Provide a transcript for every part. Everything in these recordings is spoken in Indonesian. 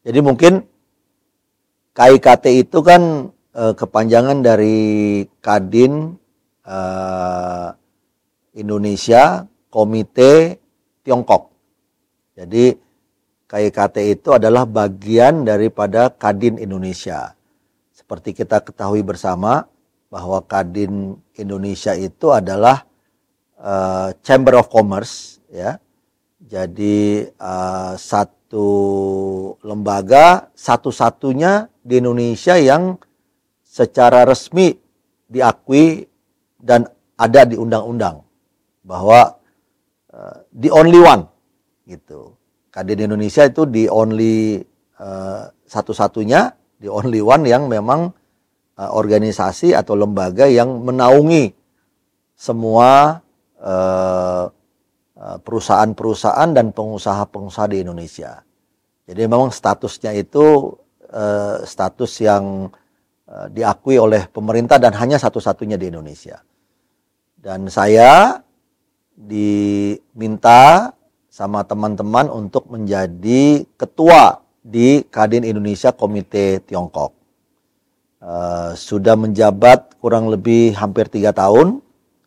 Jadi mungkin KIKT itu kan uh, kepanjangan dari Kadin uh, Indonesia Komite Tiongkok. Jadi KIKT itu adalah bagian daripada Kadin Indonesia. Seperti kita ketahui bersama bahwa Kadin Indonesia itu adalah uh, Chamber of Commerce ya. Jadi uh, satu lembaga satu-satunya di Indonesia yang secara resmi diakui dan ada di undang-undang bahwa uh, the only one gitu. Kadin Indonesia itu the only uh, satu-satunya, the only one yang memang uh, organisasi atau lembaga yang menaungi semua perusahaan-perusahaan dan pengusaha-pengusaha di Indonesia. Jadi memang statusnya itu status yang diakui oleh pemerintah dan hanya satu-satunya di Indonesia. Dan saya diminta sama teman-teman untuk menjadi ketua di Kadin Indonesia Komite Tiongkok. Sudah menjabat kurang lebih hampir tiga tahun.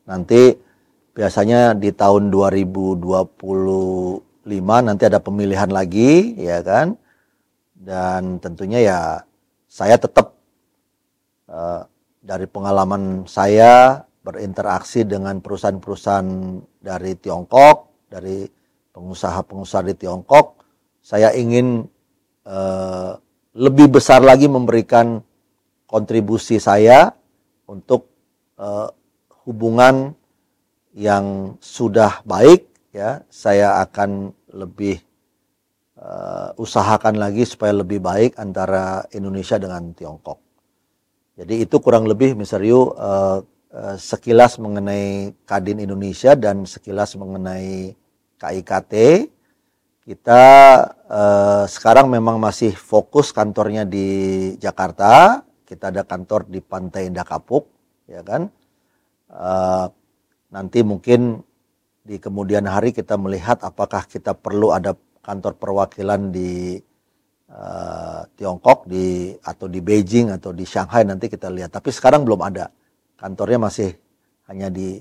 Nanti biasanya di tahun 2025 nanti ada pemilihan lagi, ya kan? Dan tentunya ya saya tetap uh, dari pengalaman saya berinteraksi dengan perusahaan-perusahaan dari Tiongkok, dari pengusaha-pengusaha di Tiongkok, saya ingin uh, lebih besar lagi memberikan kontribusi saya untuk uh, hubungan yang sudah baik ya saya akan lebih uh, usahakan lagi supaya lebih baik antara Indonesia dengan Tiongkok. Jadi itu kurang lebih misalnya uh, Eh, sekilas mengenai Kadin Indonesia dan sekilas mengenai KIKT. Kita uh, sekarang memang masih fokus kantornya di Jakarta. Kita ada kantor di Pantai Indah Kapuk, ya kan. Uh, nanti mungkin di kemudian hari kita melihat apakah kita perlu ada kantor perwakilan di uh, Tiongkok di atau di Beijing atau di Shanghai nanti kita lihat. Tapi sekarang belum ada kantornya masih hanya di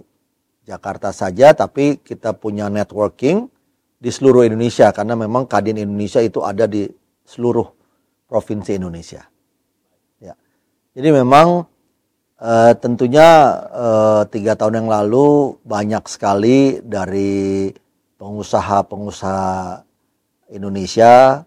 Jakarta saja, tapi kita punya networking di seluruh Indonesia karena memang Kadin Indonesia itu ada di seluruh provinsi Indonesia. Ya, jadi memang e, tentunya e, tiga tahun yang lalu banyak sekali dari pengusaha-pengusaha Indonesia,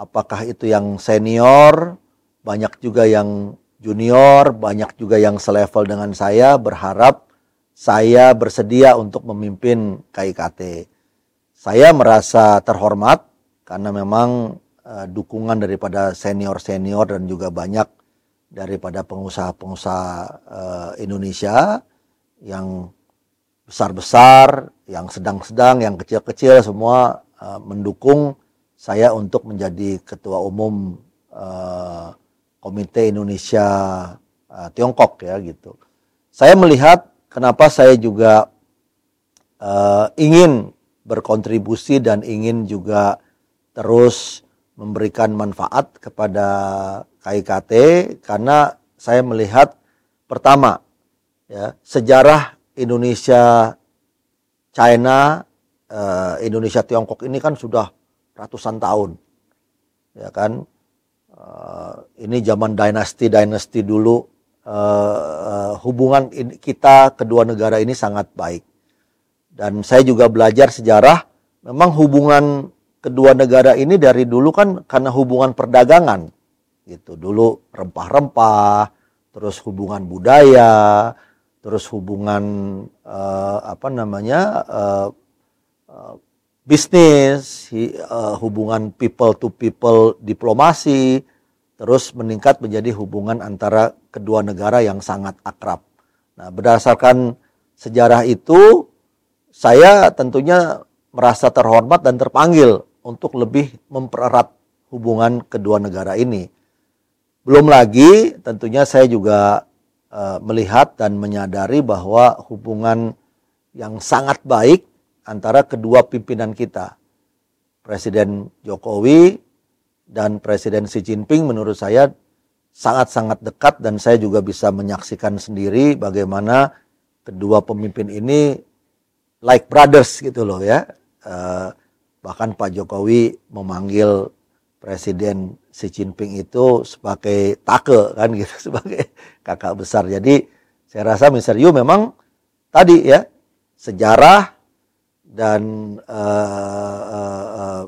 apakah itu yang senior, banyak juga yang junior, banyak juga yang selevel dengan saya berharap saya bersedia untuk memimpin KIKT. Saya merasa terhormat karena memang uh, dukungan daripada senior-senior dan juga banyak daripada pengusaha-pengusaha uh, Indonesia yang besar-besar, yang sedang-sedang, yang kecil-kecil semua uh, mendukung saya untuk menjadi ketua umum uh, Komite Indonesia uh, Tiongkok ya gitu. Saya melihat kenapa saya juga uh, ingin berkontribusi dan ingin juga terus memberikan manfaat kepada KIKT karena saya melihat pertama ya sejarah Indonesia China uh, Indonesia Tiongkok ini kan sudah ratusan tahun ya kan uh, ini zaman dinasti-dinasti dulu uh, uh, hubungan kita kedua negara ini sangat baik. Dan saya juga belajar sejarah, memang hubungan kedua negara ini dari dulu kan karena hubungan perdagangan. Gitu. Dulu rempah-rempah, terus hubungan budaya, terus hubungan uh, apa namanya? Uh, bisnis, hubungan people to people diplomasi, terus meningkat menjadi hubungan antara kedua negara yang sangat akrab. Nah, berdasarkan sejarah itu, saya tentunya merasa terhormat dan terpanggil untuk lebih mempererat hubungan kedua negara ini. Belum lagi, tentunya saya juga uh, melihat dan menyadari bahwa hubungan yang sangat baik antara kedua pimpinan kita, Presiden Jokowi dan Presiden Xi Jinping menurut saya sangat-sangat dekat dan saya juga bisa menyaksikan sendiri bagaimana kedua pemimpin ini like brothers gitu loh ya. Uh, bahkan Pak Jokowi memanggil Presiden Xi Jinping itu sebagai take kan gitu sebagai kakak besar. Jadi saya rasa Mr. Yu memang tadi ya sejarah dan uh, uh, uh,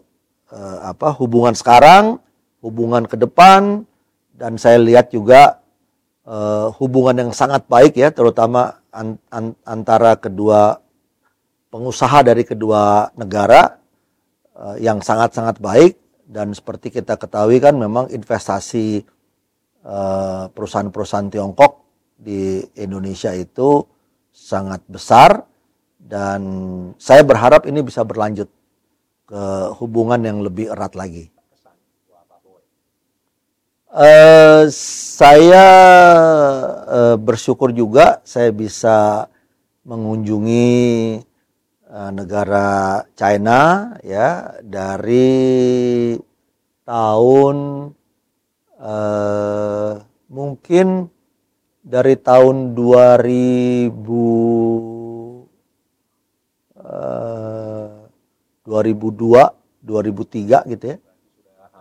uh, apa hubungan sekarang, hubungan ke depan dan saya lihat juga uh, hubungan yang sangat baik ya terutama an, an, antara kedua pengusaha dari kedua negara uh, yang sangat-sangat baik dan seperti kita ketahui kan memang investasi uh, perusahaan-perusahaan Tiongkok di Indonesia itu sangat besar dan saya berharap ini bisa berlanjut ke hubungan yang lebih erat lagi. Uh, saya uh, bersyukur juga saya bisa mengunjungi negara China ya dari tahun uh, mungkin dari tahun 2000 uh, 2002 2003 gitu ya.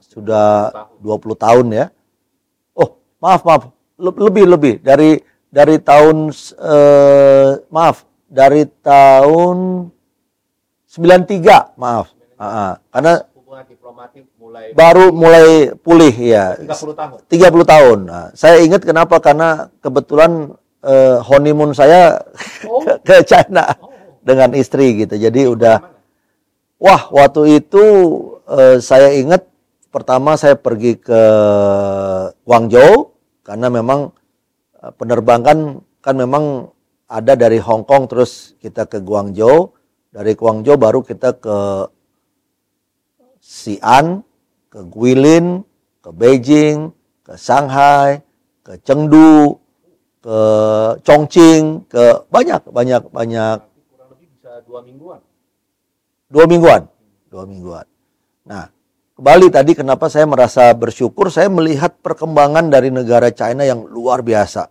Sudah 20 tahun ya. Maaf maaf. Lebih lebih. Dari dari tahun eh, maaf. Dari tahun 93 maaf. Uh, karena hubungan diplomatik mulai baru mulai pulih ya 30 tahun. 30 tahun. Nah, saya ingat kenapa? Karena kebetulan uh, honeymoon saya oh. ke, China oh. dengan istri gitu. Jadi udah wah waktu itu uh, saya ingat pertama saya pergi ke Guangzhou karena memang eh, penerbangan kan memang ada dari Hong Kong terus kita ke Guangzhou dari Guangzhou baru kita ke Xi'an ke Guilin ke Beijing ke Shanghai ke Chengdu ke Chongqing ke banyak banyak banyak. Kurang lebih bisa dua mingguan. Dua mingguan dua mingguan. Nah Kembali tadi kenapa saya merasa bersyukur, saya melihat perkembangan dari negara China yang luar biasa.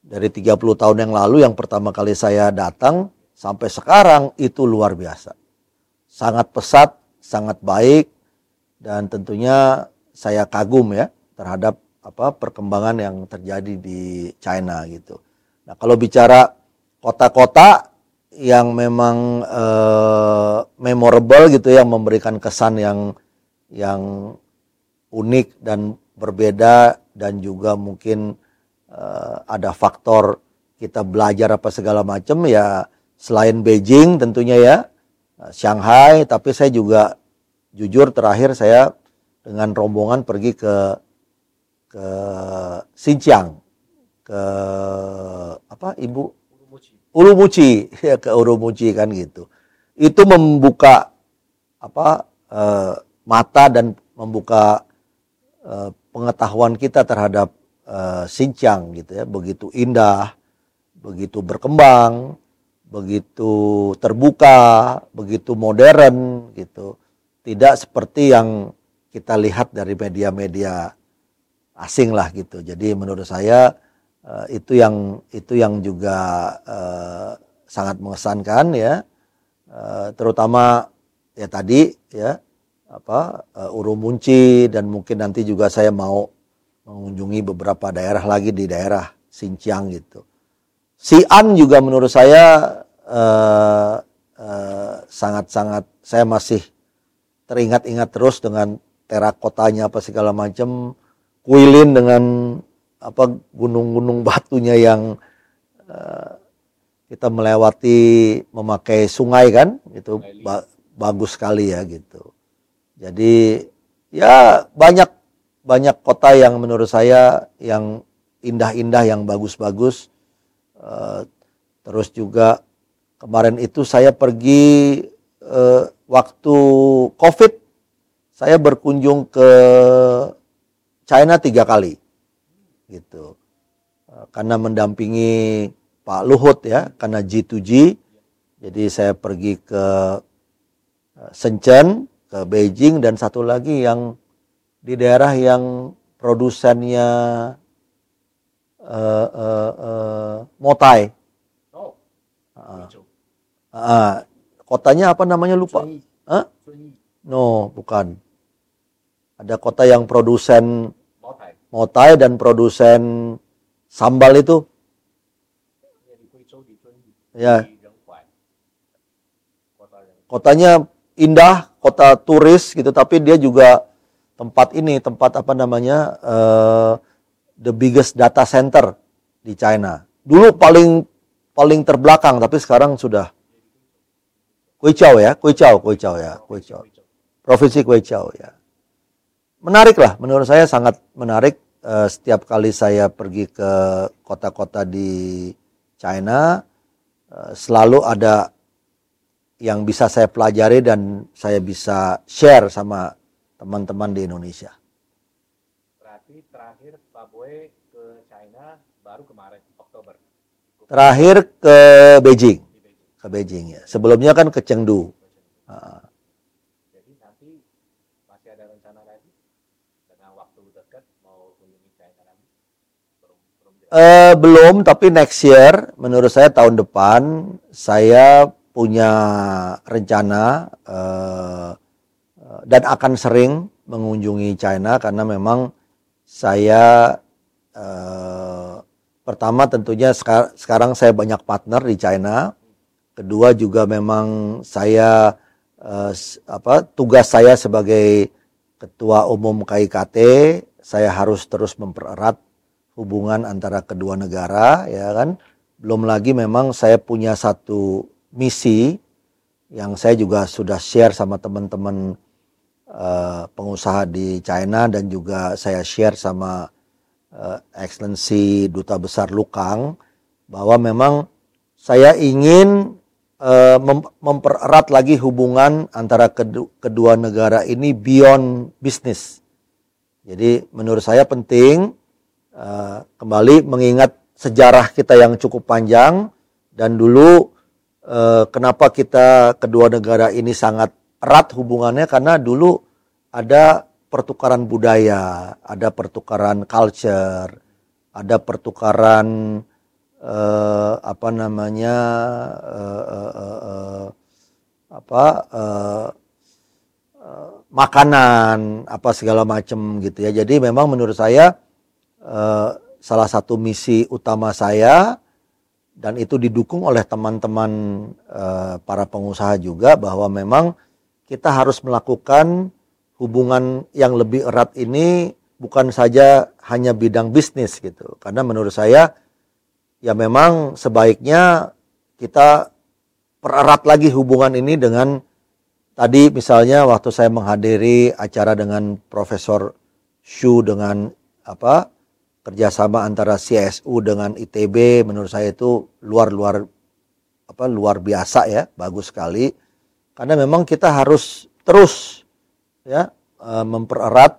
Dari 30 tahun yang lalu yang pertama kali saya datang sampai sekarang itu luar biasa. Sangat pesat, sangat baik dan tentunya saya kagum ya terhadap apa perkembangan yang terjadi di China gitu. Nah, kalau bicara kota-kota yang memang eh, memorable gitu yang memberikan kesan yang yang unik dan berbeda dan juga mungkin uh, ada faktor kita belajar apa segala macam ya selain Beijing tentunya ya eh, Shanghai tapi saya juga jujur terakhir saya dengan rombongan pergi ke ke Xinjiang ke apa ibu? Urumuchi. Ya ke Urumuchi kan gitu. Itu membuka apa uh, mata dan membuka uh, pengetahuan kita terhadap uh, Xinjiang gitu ya. Begitu indah begitu berkembang begitu terbuka begitu modern gitu. Tidak seperti yang kita lihat dari media-media asing lah gitu. Jadi menurut saya uh, itu yang itu yang juga uh, sangat mengesankan ya. Uh, terutama ya tadi ya apa uh, Urumunci dan mungkin nanti juga saya mau mengunjungi beberapa daerah lagi di daerah Xinjiang gitu. Xi'an juga menurut saya sangat-sangat uh, uh, saya masih teringat-ingat terus dengan terakotanya apa segala macam, kuilin dengan apa gunung-gunung batunya yang uh, kita melewati memakai sungai kan itu ba bagus sekali ya gitu. Jadi ya banyak banyak kota yang menurut saya yang indah-indah yang bagus-bagus. Uh, terus juga kemarin itu saya pergi uh, waktu COVID saya berkunjung ke China tiga kali gitu. Uh, karena mendampingi Pak Luhut ya karena G2G jadi saya pergi ke Shenzhen ke Beijing dan satu lagi yang di daerah yang produsennya uh, uh, uh, Motai. Oh, Uh, uh, kotanya apa namanya lupa? Zunyi. No, bukan. Ada kota yang produsen Motai. Motai dan produsen sambal itu. Ya. Ya. Kotanya indah, kota turis gitu, tapi dia juga tempat ini, tempat apa namanya, eh, the biggest data center di China. Dulu paling paling terbelakang, tapi sekarang sudah Guizhou ya, Guizhou, Guizhou ya. Guizhou. Provinsi Guizhou ya. Menarik lah, menurut saya sangat menarik. Eh, setiap kali saya pergi ke kota-kota di China, eh, selalu ada yang bisa saya pelajari dan saya bisa share sama teman-teman di Indonesia. Boy ke China baru kemarin Oktober Terakhir ke Beijing, ke Beijing ya. Sebelumnya kan ke Chengdu. Ah. Jadi nanti masih ada rencana lagi dengan waktu dekat mau kunjungi China lagi? Belum belum. Eh, belum, tapi next year, menurut saya tahun depan, saya punya rencana eh, dan akan sering mengunjungi China karena memang saya eh, pertama tentunya seka- sekarang saya banyak partner di China. Kedua juga memang saya s- apa tugas saya sebagai ketua umum KIKT, saya harus terus mempererat hubungan antara kedua negara ya kan. Belum lagi memang saya punya satu misi yang saya juga sudah share sama teman-teman eh, pengusaha di China dan juga saya share sama eh, Excellency Duta Besar Lukang bahwa memang saya ingin eh, mem- mempererat lagi hubungan antara kedu- kedua negara ini beyond business. Jadi menurut saya penting eh, kembali mengingat sejarah kita yang cukup panjang dan dulu eh, kenapa kita kedua negara ini sangat erat hubungannya karena dulu ada pertukaran budaya, ada pertukaran culture, ada pertukaran eh, apa namanya eh, eh, eh, eh, apa eh, eh, makanan apa segala macam gitu ya. Jadi memang menurut saya eh, salah satu misi utama saya dan itu didukung oleh teman-teman eh, para pengusaha juga bahwa memang kita harus melakukan hubungan yang lebih erat ini bukan saja hanya bidang bisnis gitu. Karena menurut saya ya memang sebaiknya kita pererat lagi hubungan ini dengan tadi misalnya waktu saya menghadiri acara dengan Profesor Shu dengan apa kerjasama antara CSU dengan ITB menurut saya itu luar luar apa luar biasa ya bagus sekali karena memang kita harus terus ya eh, mempererat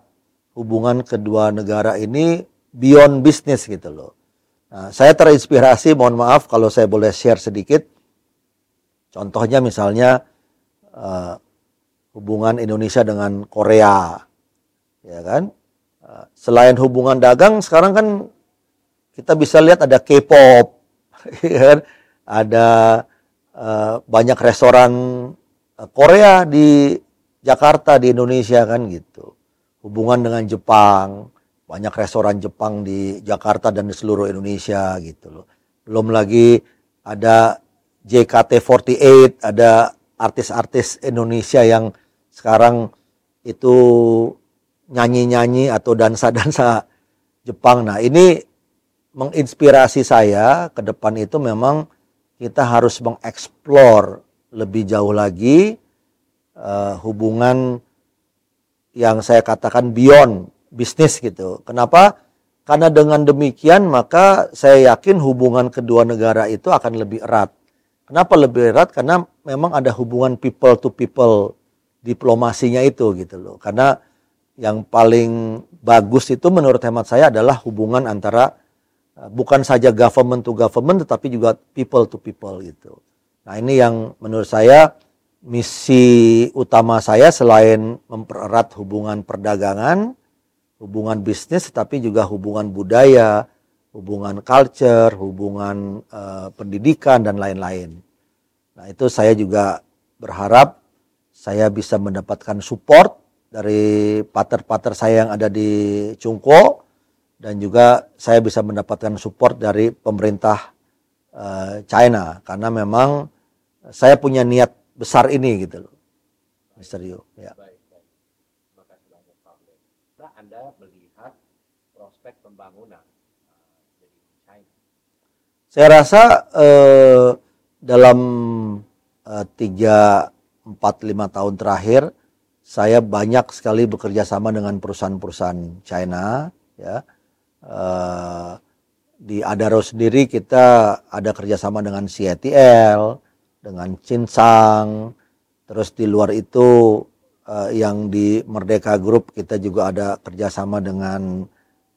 hubungan kedua negara ini beyond bisnis gitu loh. Nah, saya terinspirasi, mohon maaf kalau saya boleh share sedikit. Contohnya misalnya eh, hubungan Indonesia dengan Korea, ya kan? Eh, selain hubungan dagang, sekarang kan kita bisa lihat ada K-pop, ya kan? Ada banyak restoran Korea di Jakarta di Indonesia kan gitu. Hubungan dengan Jepang, banyak restoran Jepang di Jakarta dan di seluruh Indonesia gitu loh. Belum lagi ada JKT48, ada artis-artis Indonesia yang sekarang itu nyanyi-nyanyi atau dansa-dansa Jepang. Nah, ini menginspirasi saya ke depan itu memang kita harus mengeksplor lebih jauh lagi eh, hubungan yang saya katakan beyond bisnis gitu. Kenapa? Karena dengan demikian maka saya yakin hubungan kedua negara itu akan lebih erat. Kenapa lebih erat? Karena memang ada hubungan people to people diplomasinya itu gitu loh. Karena yang paling bagus itu menurut hemat saya adalah hubungan antara eh, bukan saja government to government tetapi juga people to people gitu. Nah, ini yang menurut saya misi utama saya selain mempererat hubungan perdagangan hubungan bisnis tapi juga hubungan budaya, hubungan culture, hubungan uh, pendidikan dan lain-lain. Nah, itu saya juga berharap saya bisa mendapatkan support dari pater-pater saya yang ada di Cungko dan juga saya bisa mendapatkan support dari pemerintah uh, China karena memang saya punya niat besar ini gitu loh. Mister Yu, ya. Baik, baik. Terima kasih banyak Pak. Nah, Anda melihat prospek pembangunan uh, jadi China. Saya rasa uh, dalam uh, tiga, empat, lima tahun terakhir saya banyak sekali bekerja sama dengan perusahaan-perusahaan China ya uh, di Adaro sendiri kita ada kerjasama dengan CATL dengan Cinsang terus di luar itu uh, yang di Merdeka Group kita juga ada kerjasama dengan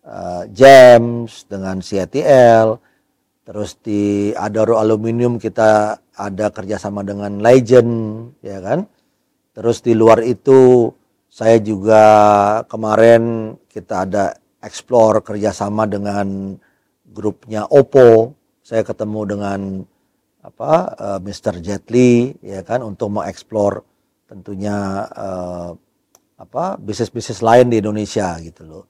uh, James dengan CATL terus di Adaro Aluminium kita ada kerjasama dengan Legend ya kan Terus di luar itu saya juga kemarin kita ada explore kerjasama dengan grupnya Oppo. Saya ketemu dengan apa uh, eh, Mr. Jet Li ya kan untuk mengeksplor tentunya uh, apa bisnis-bisnis lain di Indonesia gitu loh.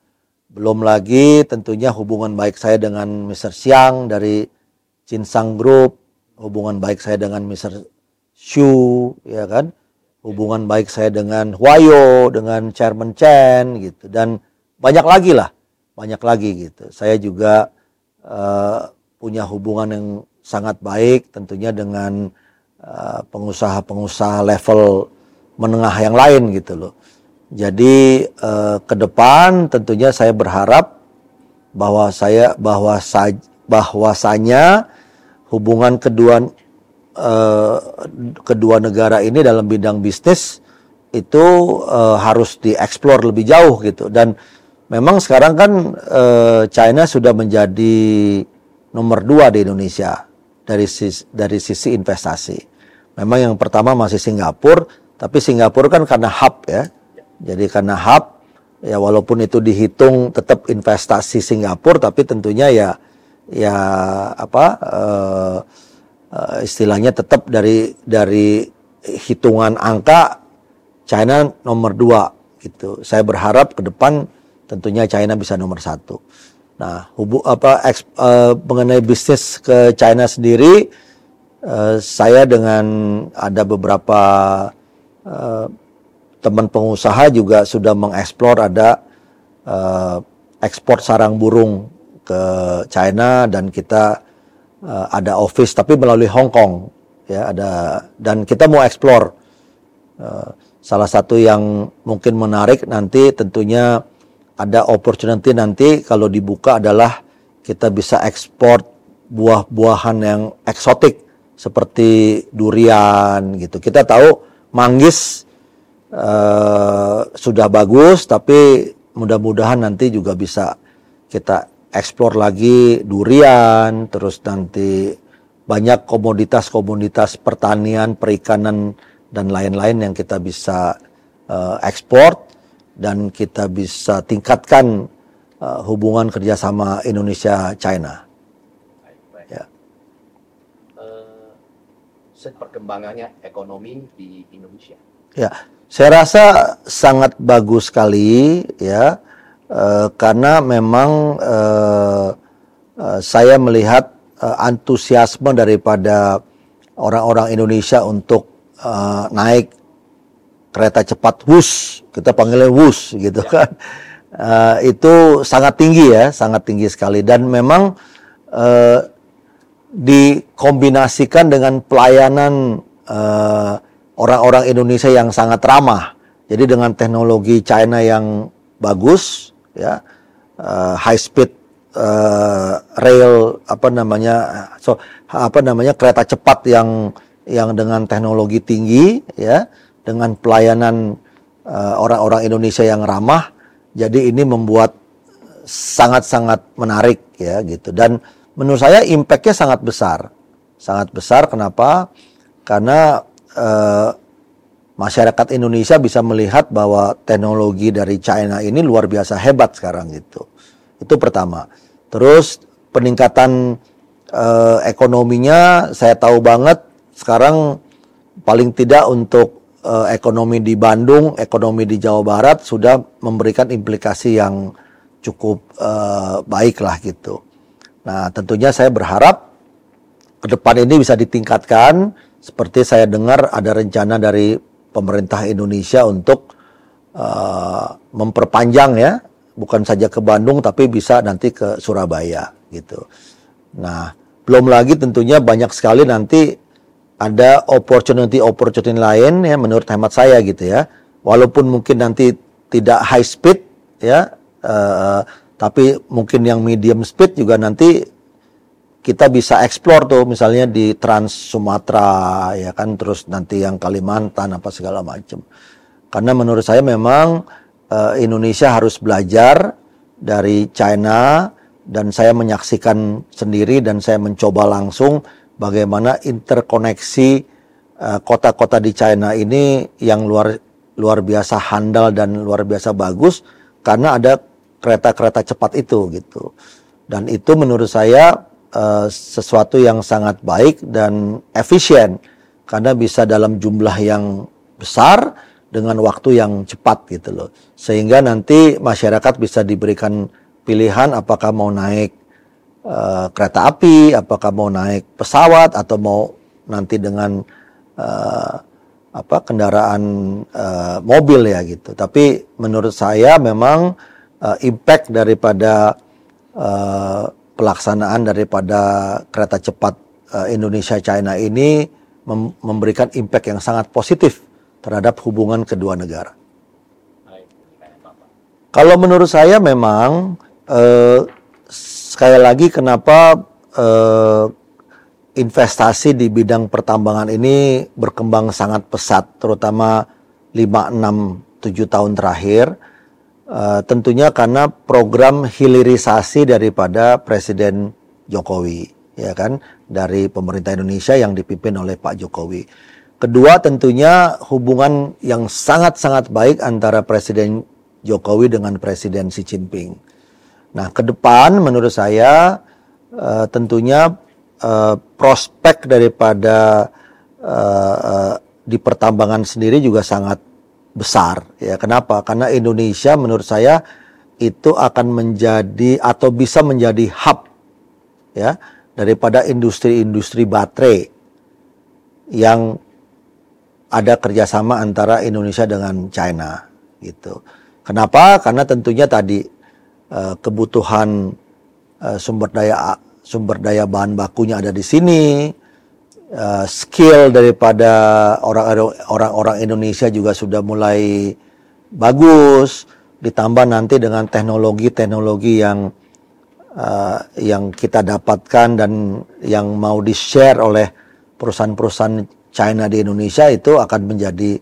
Belum lagi tentunya hubungan baik saya dengan Mr. Xiang dari Cinsang Group, hubungan baik saya dengan Mr. Xu ya kan hubungan baik saya dengan Huayo, dengan Chairman Chen gitu dan banyak lagi lah, banyak lagi gitu. Saya juga uh, punya hubungan yang sangat baik tentunya dengan eh, pengusaha-pengusaha level menengah yang lain gitu loh. Jadi uh, ke depan tentunya saya berharap bahwa saya bahwa bahwasanya hubungan kedua uh, kedua negara ini dalam bidang bisnis itu harus dieksplor lebih jauh gitu dan memang sekarang kan China sudah menjadi nomor dua di Indonesia dari sisi, dari sisi investasi. Memang yang pertama masih Singapura, tapi Singapura kan karena hub ya. Jadi karena hub ya walaupun itu dihitung tetap investasi Singapura, tapi tentunya ya ya apa uh, istilahnya tetap dari dari hitungan angka China nomor dua gitu. Saya berharap ke depan tentunya China bisa nomor satu. Nah, hubu apa eks, uh, mengenai bisnis ke China sendiri, uh, saya dengan ada beberapa uh, teman pengusaha juga sudah mengeksplor ada uh, ekspor sarang burung ke China dan kita uh, ada office tapi melalui Hong Kong ya ada dan kita mau explore uh, salah satu yang mungkin menarik nanti tentunya ada opportunity nanti kalau dibuka adalah kita bisa ekspor buah-buahan yang eksotik seperti durian gitu. Kita tahu manggis uh, sudah bagus tapi mudah-mudahan nanti juga bisa kita eksplor lagi durian, terus nanti banyak komoditas-komoditas pertanian, perikanan dan lain-lain yang kita bisa uh, ekspor dan kita bisa tingkatkan uh, hubungan kerjasama Indonesia-China. Ya. Uh, perkembangannya ekonomi di Indonesia. Ya, saya rasa sangat bagus sekali ya Eh, karena memang uh, uh, saya melihat uh, antusiasme daripada orang-orang Indonesia untuk uh, naik kereta cepat WUS, kita panggilnya WUS gitu ya. kan. Uh, itu sangat tinggi ya, sangat tinggi sekali dan memang uh, dikombinasikan dengan pelayanan orang-orang uh, Indonesia yang sangat ramah. Jadi dengan teknologi China yang bagus, ya uh, high speed uh, rail apa namanya so apa namanya kereta cepat yang yang dengan teknologi tinggi ya dengan pelayanan uh, orang-orang uh, Indonesia yang ramah. Jadi ini membuat sangat-sangat menarik ya gitu. Dan menurut saya impactnya sangat besar. Sangat besar kenapa? Karena uh, masyarakat Indonesia bisa melihat bahwa teknologi dari China ini luar biasa hebat sekarang gitu. Itu pertama. Terus peningkatan eh, ekonominya saya tahu banget. Sekarang paling tidak untuk eh, ekonomi di Bandung, ekonomi di Jawa Barat sudah memberikan implikasi yang cukup eh, baik lah gitu. Nah tentunya saya berharap ke depan ini bisa ditingkatkan seperti saya dengar ada rencana dari pemerintah Indonesia untuk uh, memperpanjang ya, bukan saja ke Bandung tapi bisa nanti ke Surabaya gitu. Nah, belum lagi tentunya banyak sekali nanti ada opportunity-opportunity lain ya menurut hemat saya gitu ya. Walaupun mungkin nanti tidak high speed ya, uh, tapi mungkin yang medium speed juga nanti kita bisa explore tuh misalnya di Trans Sumatera ya kan terus nanti yang Kalimantan apa segala macam. Karena menurut saya memang uh, Indonesia harus belajar dari China dan saya menyaksikan sendiri dan saya mencoba langsung bagaimana interkoneksi uh, kota-kota di China ini yang luar luar biasa handal dan luar biasa bagus karena ada kereta-kereta cepat itu gitu. Dan itu menurut saya uh, sesuatu yang sangat baik dan efisien karena bisa dalam jumlah yang besar dengan waktu yang cepat gitu loh. Sehingga nanti masyarakat bisa diberikan pilihan apakah mau naik uh, kereta api, apakah mau naik pesawat atau mau nanti dengan uh, apa kendaraan uh, mobil ya gitu. Tapi menurut saya memang uh, impact daripada uh, pelaksanaan daripada kereta cepat uh, Indonesia China ini mem memberikan impact yang sangat positif terhadap hubungan kedua negara. Kalau menurut saya memang uh, sekali lagi kenapa uh, investasi di bidang pertambangan ini berkembang sangat pesat terutama 5 6 7 tahun terakhir Uh, tentunya karena program hilirisasi daripada Presiden Jokowi, ya kan, dari pemerintah Indonesia yang dipimpin oleh Pak Jokowi. Kedua, tentunya hubungan yang sangat-sangat baik antara Presiden Jokowi dengan Presiden Xi Jinping. Nah, ke depan menurut saya uh, tentunya uh, prospek daripada uh, uh, di pertambangan sendiri juga sangat besar ya kenapa karena Indonesia menurut saya itu akan menjadi atau bisa menjadi hub ya daripada industri-industri baterai yang ada kerjasama antara Indonesia dengan China gitu. Kenapa? Karena tentunya tadi uh, kebutuhan uh, sumber daya sumber daya bahan bakunya ada di sini, uh, skill daripada orang-orang Indonesia juga sudah mulai bagus ditambah nanti dengan teknologi-teknologi yang yang kita dapatkan dan yang mau di-share oleh perusahaan-perusahaan China di Indonesia itu akan menjadi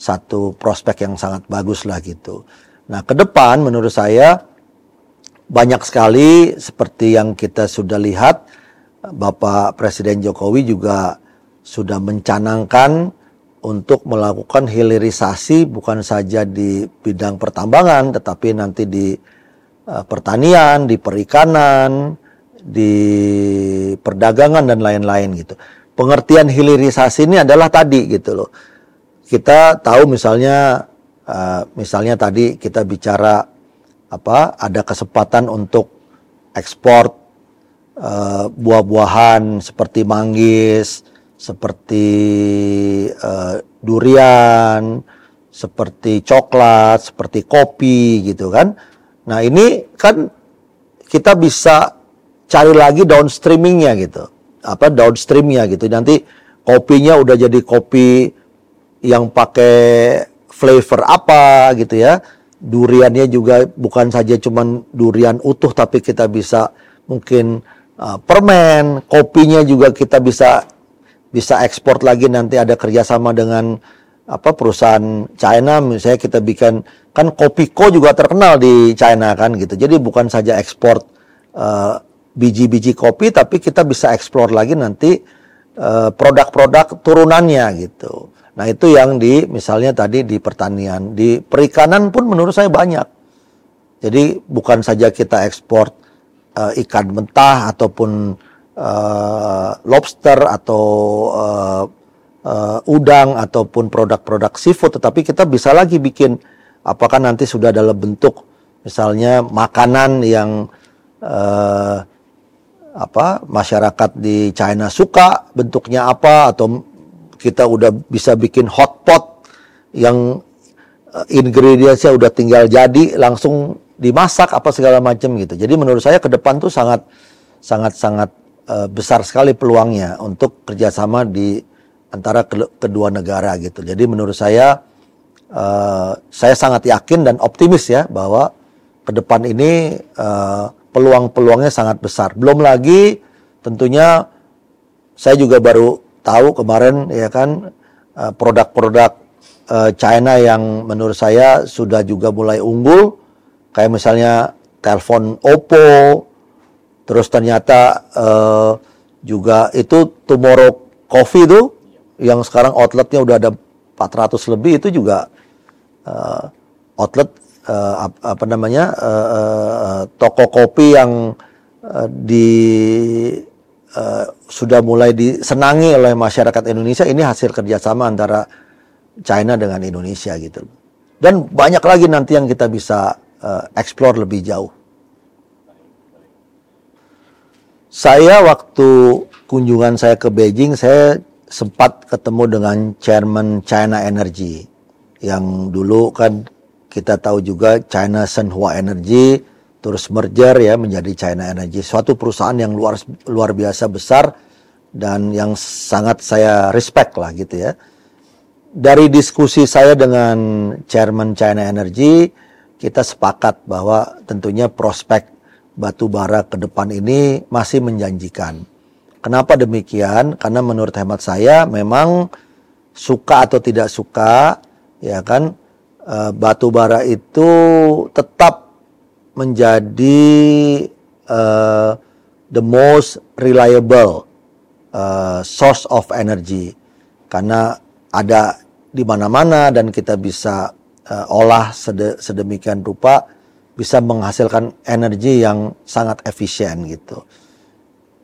satu prospek yang sangat bagus lah gitu. Nah, ke depan menurut saya banyak sekali seperti yang kita sudah lihat Bapak Presiden Jokowi juga sudah mencanangkan untuk melakukan hilirisasi bukan saja di bidang pertambangan tetapi nanti di uh, pertanian, di perikanan, di perdagangan dan lain-lain gitu. Pengertian hilirisasi ini adalah tadi gitu loh. Kita tahu misalnya uh, misalnya tadi kita bicara apa ada kesempatan untuk ekspor uh, buah-buahan seperti manggis, seperti uh, durian, seperti coklat, seperti kopi gitu kan. Nah ini kan kita bisa cari lagi downstreamingnya gitu, apa downstreamnya gitu. Nanti kopinya udah jadi kopi yang pakai flavor apa gitu ya. Duriannya juga bukan saja cuman durian utuh tapi kita bisa mungkin uh, permen, kopinya juga kita bisa bisa ekspor lagi. Nanti ada kerjasama dengan apa perusahaan China. Misalnya kita bikin kan Kopiko juga terkenal di China kan gitu. Jadi bukan saja ekspor uh, biji-biji kopi tapi kita bisa ekspor lagi nanti uh, produk-produk turunannya gitu Nah itu yang di misalnya tadi di pertanian, di perikanan pun menurut saya banyak. Jadi bukan saja kita ekspor uh, ikan mentah ataupun uh, lobster atau uh, uh, udang ataupun produk-produk seafood, tetapi kita bisa lagi bikin apakah nanti sudah dalam bentuk misalnya makanan yang uh, apa masyarakat di China suka bentuknya apa atau kita udah bisa bikin hot pot yang uh, ingredientsnya udah tinggal jadi langsung dimasak apa segala macam gitu. Jadi menurut saya ke depan tuh sangat sangat sangat uh, besar sekali peluangnya untuk kerjasama di antara ke kedua negara gitu. Jadi menurut saya uh, saya sangat yakin dan optimis ya bahwa ke depan ini peluang-peluangnya sangat besar. Belum lagi tentunya saya juga baru tahu kemarin ya kan eh, produk-produk uh, China yang menurut saya sudah juga mulai unggul. Kayak misalnya telepon Oppo terus ternyata uh, juga itu Tomorrow Coffee itu yang sekarang outletnya udah ada 400 lebih itu juga uh, outlet uh, apa namanya uh, uh, toko kopi yang uh, di uh, sudah mulai disenangi oleh masyarakat Indonesia ini hasil kerjasama antara China dengan Indonesia gitu dan banyak lagi nanti yang kita bisa uh, explore lebih jauh. Saya waktu kunjungan saya ke Beijing saya sempat ketemu dengan Chairman China Energy yang dulu kan kita tahu juga China Shenhua Energy terus merger ya menjadi China Energy, suatu perusahaan yang luar luar biasa besar dan yang sangat saya respect lah gitu ya. Dari diskusi saya dengan Chairman China Energy, kita sepakat bahwa tentunya prospek batu bara ke depan ini masih menjanjikan. Kenapa demikian? Karena menurut hemat saya memang suka atau tidak suka ya kan eh, batu bara itu tetap menjadi uh, the most reliable uh, source of energy karena ada di mana-mana dan kita bisa uh, olah sede, sedemikian rupa bisa menghasilkan energi yang sangat efisien gitu.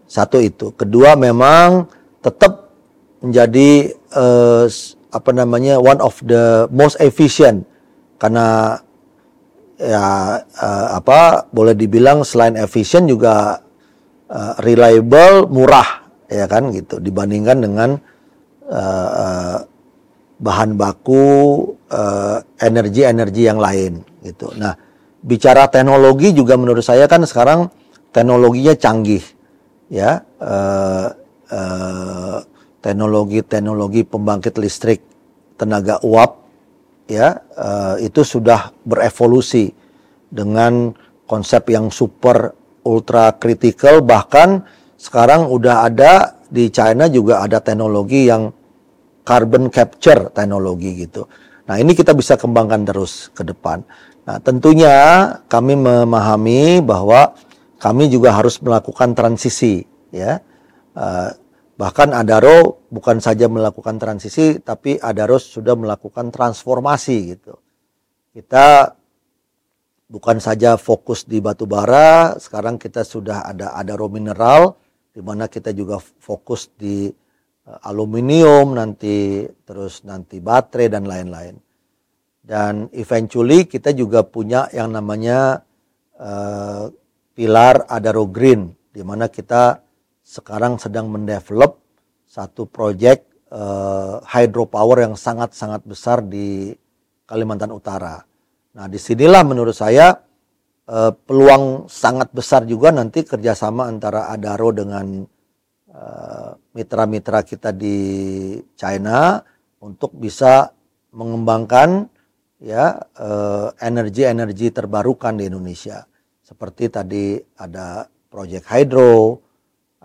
Satu itu. Kedua memang tetap menjadi uh, apa namanya one of the most efficient karena ya uh, apa boleh dibilang selain efisien juga uh, reliable, murah ya kan gitu dibandingkan dengan uh, uh, bahan baku energi-energi uh, yang lain gitu. Nah, bicara teknologi juga menurut saya kan sekarang teknologinya canggih ya uh, uh, teknologi-teknologi pembangkit listrik tenaga uap ya uh, itu sudah berevolusi dengan konsep yang super ultra kritikal bahkan sekarang udah ada di China juga ada teknologi yang carbon capture teknologi gitu. Nah, ini kita bisa kembangkan terus ke depan. Nah, tentunya kami memahami bahwa kami juga harus melakukan transisi ya. Uh, Bahkan Adaro bukan saja melakukan transisi, tapi Adaro sudah melakukan transformasi gitu. Kita bukan saja fokus di batu bara, sekarang kita sudah ada Adaro mineral, di mana kita juga fokus di uh, aluminium nanti, terus nanti baterai dan lain-lain. Dan eventually kita juga punya yang namanya uh, pilar Adaro Green, di mana kita sekarang sedang mendevelop satu proyek uh, hydropower yang sangat-sangat besar di Kalimantan Utara. Nah, di sinilah menurut saya uh, peluang sangat besar juga nanti kerjasama antara Adaro dengan eh, mitra-mitra kita di China untuk bisa mengembangkan ya energi-energi terbarukan di Indonesia. Seperti tadi ada proyek hydro,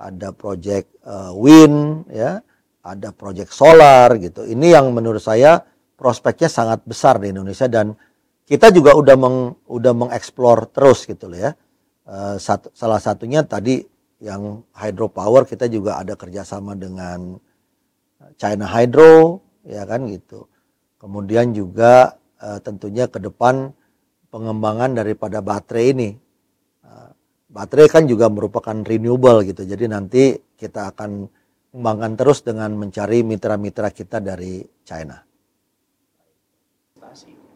ada proyek uh, wind, ya, ada proyek solar gitu. Ini yang menurut saya prospeknya sangat besar di Indonesia dan kita juga udah meng, udah mengeksplor terus gitu loh ya. Uh, satu, salah satunya tadi yang hydropower kita juga ada kerjasama dengan China Hydro ya kan gitu. Kemudian juga uh, tentunya ke depan pengembangan daripada baterai ini. Baterai kan juga merupakan renewable gitu. Jadi nanti kita akan kembangkan terus dengan mencari mitra-mitra kita dari China.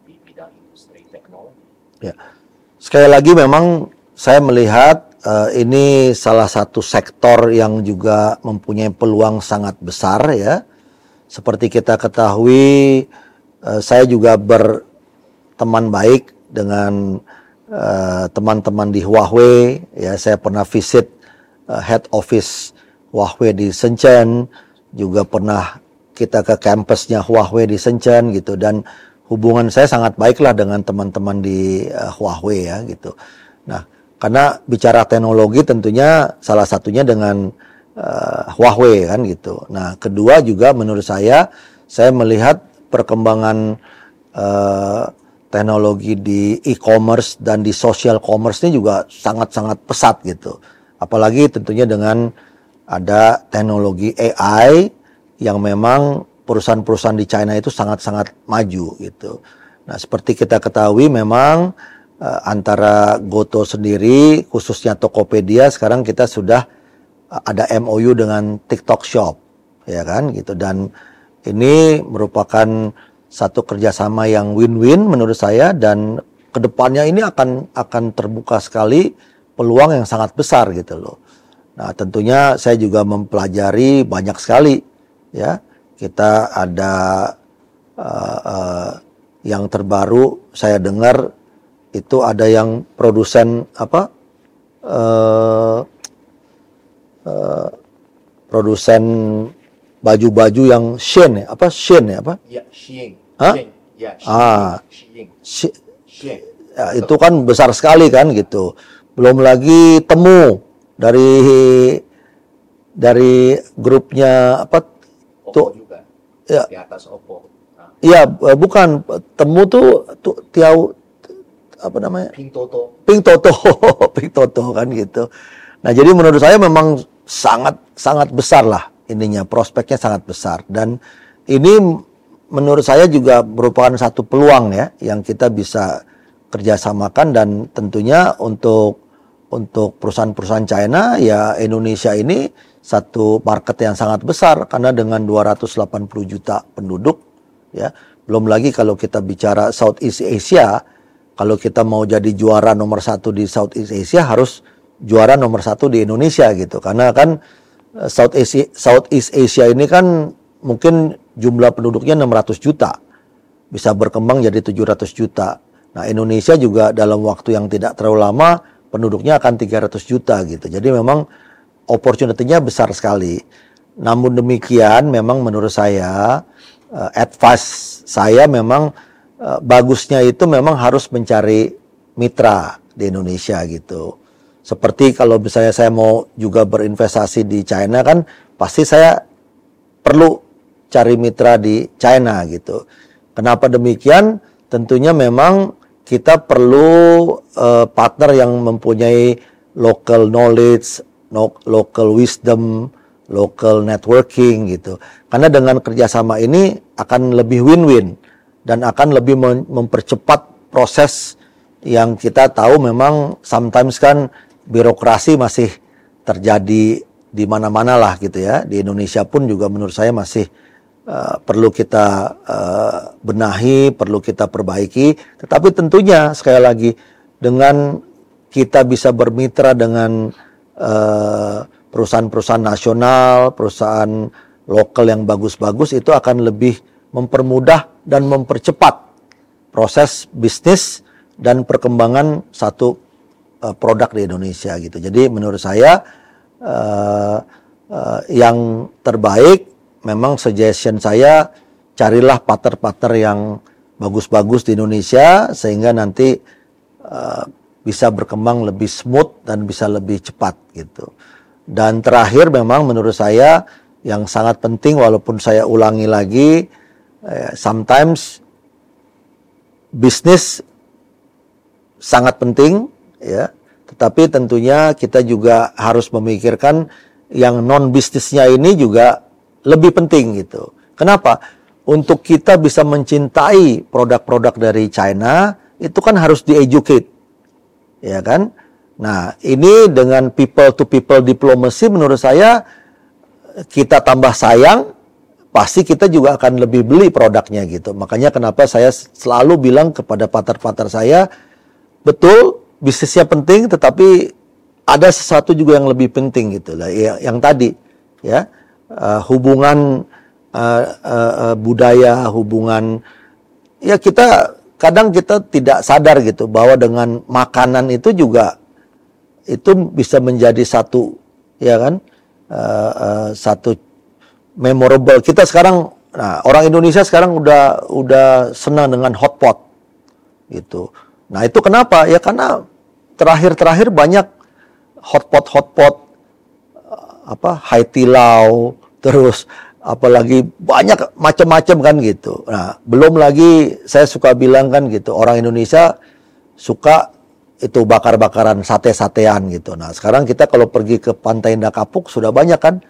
di bidang industri teknologi. Ya. Sekali lagi memang saya melihat uh, ini salah satu sektor yang juga mempunyai peluang sangat besar ya. Seperti kita ketahui, uh, saya juga berteman baik dengan teman-teman uh, di Huawei. Ya, saya pernah visit uh, head office Huawei di Shenzhen, juga pernah kita ke kampusnya Huawei di Shenzhen gitu dan hubungan saya sangat baiklah dengan teman-teman di uh, Huawei ya gitu. Nah, karena bicara teknologi tentunya salah satunya dengan uh, Huawei kan gitu. Nah, kedua juga menurut saya saya melihat perkembangan uh, teknologi di e-commerce dan di social commerce ini juga sangat-sangat pesat gitu. Apalagi tentunya dengan ada teknologi AI yang memang perusahaan-perusahaan di China itu sangat-sangat maju gitu. Nah, seperti kita ketahui memang uh, antara Goto sendiri khususnya Tokopedia sekarang kita sudah uh, ada MOU dengan TikTok Shop ya kan gitu dan ini merupakan satu kerjasama yang win-win menurut saya dan ke depannya ini akan akan terbuka sekali peluang yang sangat besar gitu loh. Nah tentunya saya juga mempelajari banyak sekali ya kita ada uh, uh, yang terbaru saya dengar itu ada yang produsen apa uh, uh, produsen baju-baju yang Shein ya apa Shein ya apa? Ya Shein. Hah? Ya, ah. Shein. Ya, itu kan besar sekali kan gitu. Belum lagi temu dari dari grupnya apa Oppo tuh juga. ya Di atas Oppo. Nah, Iya, eh, bukan temu tuh, tuh tiau apa namanya? Pintoto. Pink Toto, Pink Toto kan gitu. Nah, jadi menurut saya memang sangat sangat besar lah ininya, prospeknya sangat besar dan ini menurut saya juga merupakan satu peluang ya yang kita bisa kerjasamakan dan tentunya untuk untuk perusahaan-perusahaan China ya Indonesia ini satu market yang sangat besar karena dengan 280 juta penduduk ya. Belum lagi kalau kita bicara Southeast Asia kalau kita mau jadi juara nomor satu di Southeast Asia harus juara nomor satu di Indonesia gitu. Karena kan eh, South Asia, Southeast Asia ini kan mungkin jumlah penduduknya 600 juta. Bisa berkembang jadi 700 juta. Nah Indonesia juga dalam waktu yang tidak terlalu lama penduduknya akan 300 juta gitu. Jadi memang opportunity-nya besar sekali. Namun demikian memang menurut saya uh, advice saya memang uh, bagusnya itu memang harus mencari mitra di Indonesia gitu. Seperti kalau misalnya saya mau juga berinvestasi di China kan pasti saya perlu cari mitra di China gitu. Kenapa demikian? Tentunya memang kita perlu uh, partner yang mempunyai local knowledge, no, local wisdom, local networking gitu. Karena dengan kerjasama ini akan lebih win-win dan akan lebih mem- mempercepat proses yang kita tahu memang sometimes kan birokrasi masih terjadi di mana-mana lah gitu ya. Di Indonesia pun juga menurut saya masih uh, perlu kita uh, benahi, perlu kita perbaiki. Tetapi tentunya sekali lagi dengan kita bisa bermitra dengan uh, perusahaan-perusahaan nasional, perusahaan lokal yang bagus-bagus itu akan lebih mempermudah dan mempercepat proses bisnis dan perkembangan satu uh, produk di Indonesia gitu. Jadi menurut saya uh, uh, yang terbaik memang suggestion saya carilah partner-partner yang bagus-bagus di Indonesia sehingga nanti uh, bisa berkembang lebih smooth dan bisa lebih cepat gitu. Dan terakhir memang menurut saya yang sangat penting walaupun saya ulangi lagi eh, sometimes bisnis sangat penting ya tetapi tentunya kita juga harus memikirkan yang non bisnisnya ini juga lebih penting gitu kenapa untuk kita bisa mencintai produk-produk dari China itu kan harus di-educate. Ya kan? Nah, ini dengan people to people diplomacy menurut saya kita tambah sayang pasti kita juga akan lebih beli produknya gitu. Makanya kenapa saya selalu bilang kepada partner-partner saya betul bisnisnya penting tetapi ada sesuatu juga yang lebih penting gitu lah ya, yang tadi ya uh, hubungan uh, uh, uh, budaya hubungan ya kita kadang kita tidak sadar gitu bahwa dengan makanan itu juga itu bisa menjadi satu ya kan? Uh, uh, satu memorable. Kita sekarang nah orang Indonesia sekarang udah udah senang dengan hotpot gitu. Nah itu kenapa? Ya karena terakhir-terakhir banyak hotpot-hotpot apa Haiti Lau terus apalagi banyak macam-macam kan gitu. Nah, belum lagi saya suka bilang kan gitu, orang Indonesia suka itu bakar-bakaran sate-satean gitu. Nah, sekarang kita kalau pergi ke Pantai Indah Kapuk sudah banyak kan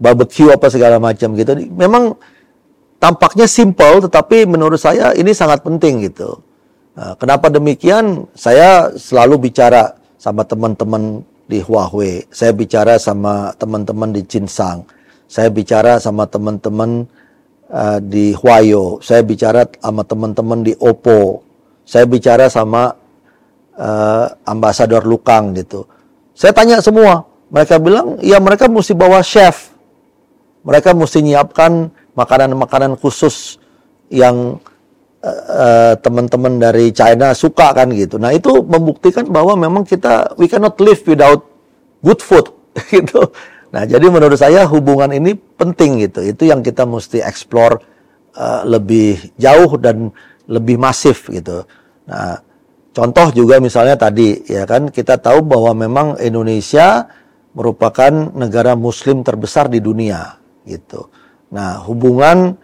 barbecue apa segala macam gitu. Memang tampaknya simple tetapi menurut saya ini sangat penting gitu. Nah, kenapa demikian? Saya selalu bicara sama teman-teman di Huawei, saya bicara sama teman-teman di Cinsang saya bicara sama teman-teman uh, di Huayo, saya bicara sama teman-teman di Oppo, saya bicara sama uh, ambasador Lukang gitu. Saya tanya semua, mereka bilang ya mereka mesti bawa chef, mereka mesti nyiapkan makanan-makanan khusus yang uh, teman-teman dari China suka kan gitu. Nah itu membuktikan bahwa memang kita we cannot live without good food gitu. Nah, jadi menurut saya hubungan ini penting gitu. Itu yang kita mesti explore uh, lebih jauh dan lebih masif gitu. Nah, contoh juga misalnya tadi ya kan kita tahu bahwa memang Indonesia merupakan negara muslim terbesar di dunia gitu. Nah, hubungan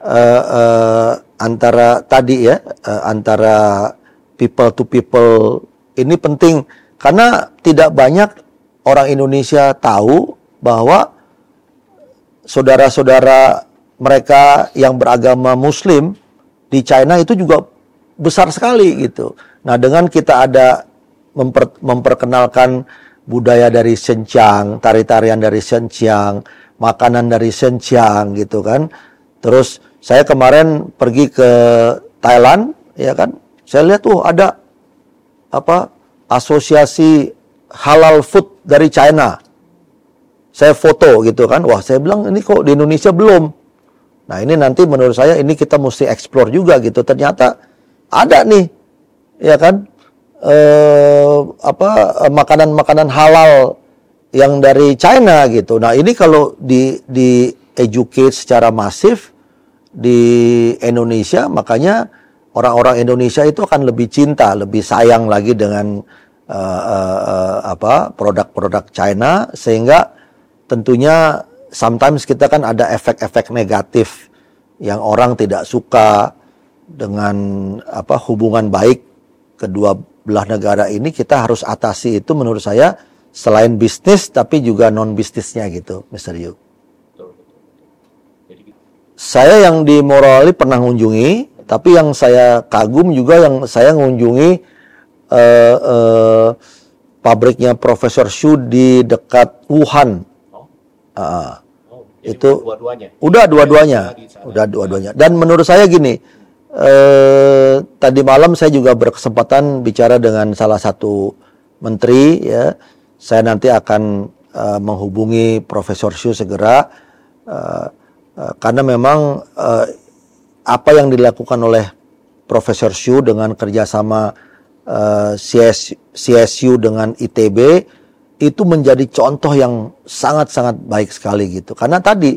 uh, uh, antara tadi ya uh, antara people to people ini penting karena tidak banyak orang Indonesia tahu bahwa saudara-saudara mereka yang beragama muslim di China itu juga besar sekali gitu. Nah, dengan kita ada memper, memperkenalkan budaya dari Xinjiang, tari-tarian dari Xinjiang, makanan dari Xinjiang gitu kan. Terus saya kemarin pergi ke Thailand ya kan. Saya lihat tuh ada apa asosiasi halal food dari China saya foto gitu kan. Wah, saya bilang ini kok di Indonesia belum. Nah, ini nanti menurut saya ini kita mesti explore juga gitu. Ternyata ada nih ya kan eh apa makanan-makanan halal yang dari China gitu. Nah, ini kalau di di educate secara masif di Indonesia, makanya orang-orang Indonesia itu akan lebih cinta, lebih sayang lagi dengan uh, uh, uh, apa produk-produk China sehingga tentunya sometimes kita kan ada efek-efek negatif yang orang tidak suka dengan apa hubungan baik kedua belah negara ini kita harus atasi itu menurut saya selain bisnis tapi juga non bisnisnya gitu Mr. Yu. Saya yang di Morali pernah mengunjungi, tapi yang saya kagum juga yang saya mengunjungi uh, uh, pabriknya Profesor Xu di dekat Wuhan, Uh, oh, itu dua-duanya. Udah dua-duanya. Udah dua-duanya. Dan menurut saya gini, eh, tadi malam saya juga berkesempatan bicara dengan salah satu menteri ya. Saya nanti akan uh, menghubungi Profesor Xu segera uh, uh, karena memang uh, apa yang dilakukan oleh Profesor Xu dengan kerjasama uh, CS, CSU dengan ITB itu menjadi contoh yang sangat-sangat baik sekali gitu. Karena tadi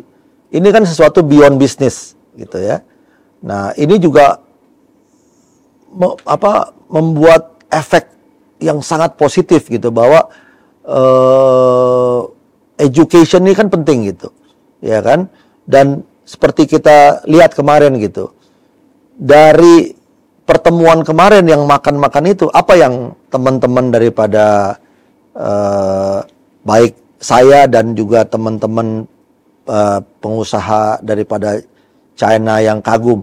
ini kan sesuatu beyond bisnis gitu ya. Nah, ini juga me, apa membuat efek yang sangat positif gitu bahwa uh, education ini kan penting gitu. Ya kan? Dan seperti kita lihat kemarin gitu. Dari pertemuan kemarin yang makan-makan itu apa yang teman-teman daripada uh, baik saya dan juga teman-teman uh, pengusaha daripada China yang kagum.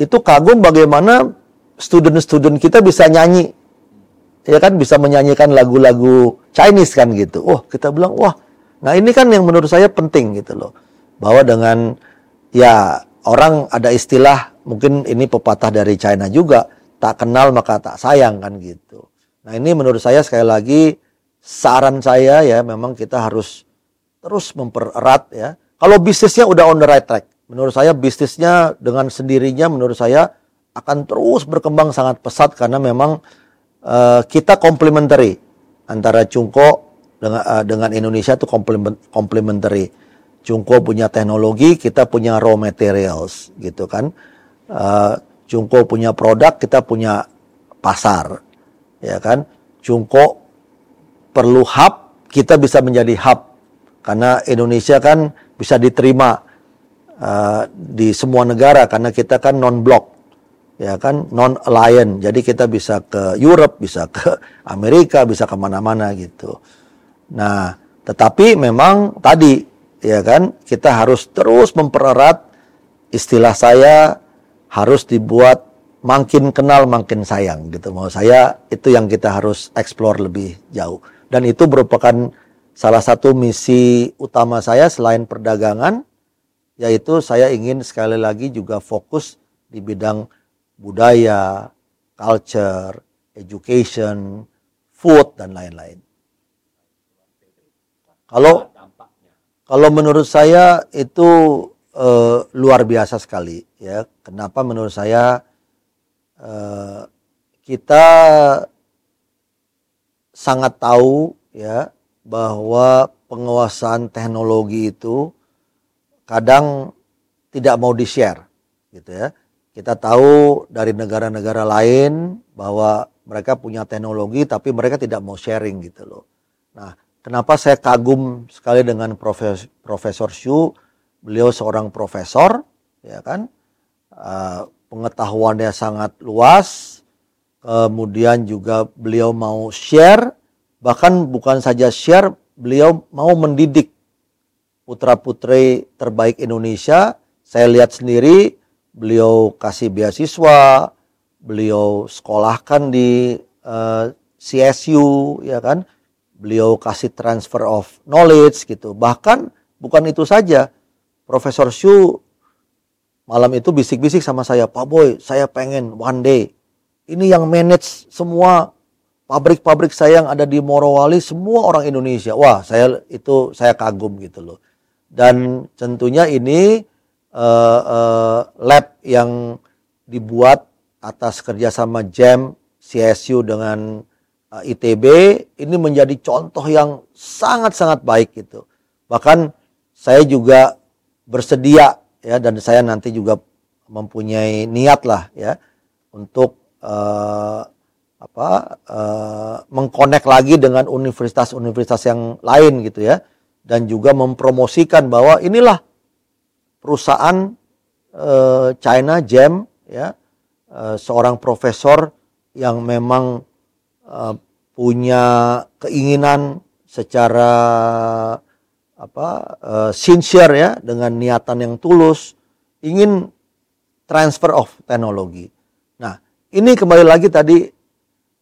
Itu kagum bagaimana student-student kita bisa nyanyi. Ya kan bisa menyanyikan lagu-lagu Chinese kan gitu. Wah, kita bilang, wah. Nah, ini kan yang menurut saya penting gitu loh. Bahwa dengan ya orang ada istilah mungkin ini pepatah dari China juga, tak kenal maka tak sayang kan gitu. Nah, ini menurut saya sekali lagi saran saya ya memang kita harus terus mempererat ya. Kalau bisnisnya udah on the right track, menurut saya bisnisnya dengan sendirinya menurut saya akan terus berkembang sangat pesat karena memang uh, kita complementary antara Cungko dengan uh, dengan Indonesia itu complementary. Cungko punya teknologi, kita punya raw materials gitu kan. Uh, Cungko punya produk, kita punya pasar. Ya kan? Cungko perlu hub, kita bisa menjadi hub. Karena Indonesia kan bisa diterima uh, di semua negara karena kita kan non blok ya kan non alien jadi kita bisa ke Europe bisa ke Amerika bisa ke mana-mana gitu nah tetapi memang tadi ya kan? Kita harus terus mempererat istilah saya harus dibuat makin kenal makin sayang gitu. Mau saya itu yang kita harus explore lebih jauh. Dan itu merupakan salah satu misi utama saya selain perdagangan yaitu saya ingin sekali lagi juga fokus di bidang budaya, culture, education, food dan lain-lain. Kalau kalau menurut saya itu uh, luar biasa sekali ya. Kenapa menurut saya uh, kita sangat tahu ya bahwa penguasaan teknologi itu kadang tidak mau di-share gitu ya. Kita tahu dari negara-negara lain bahwa mereka punya teknologi tapi mereka tidak mau sharing gitu loh. Nah, kenapa saya kagum sekali dengan Profesor, Profesor Xu? Beliau seorang profesor, ya kan? Uh, pengetahuannya sangat luas. Kemudian juga beliau mau share, bahkan bukan saja share, beliau mau mendidik putra-putri terbaik Indonesia. Saya lihat sendiri beliau kasih beasiswa, beliau sekolahkan di uh, eh, CSU, ya kan? Beliau kasih transfer of knowledge gitu. Bahkan bukan itu saja, Profesor Shu malam itu bisik-bisik sama saya, Pak Boy, saya pengen one day ini yang manage semua pabrik-pabrik saya yang ada di Morowali semua orang Indonesia. Wah, saya itu saya kagum gitu loh. Dan tentunya ini uh, uh, lab yang dibuat atas kerjasama JEM, CSU dengan ITB ini menjadi contoh yang sangat-sangat baik gitu. Bahkan saya juga bersedia ya dan saya nanti juga mempunyai niat lah ya untuk uh, apa uh, mengkonek lagi dengan universitas-universitas yang lain gitu ya dan juga mempromosikan bahwa inilah perusahaan uh, China Gem ya uh, seorang profesor yang memang uh, punya keinginan secara apa uh, sincere ya dengan niatan yang tulus ingin transfer of teknologi. Nah, ini kembali lagi tadi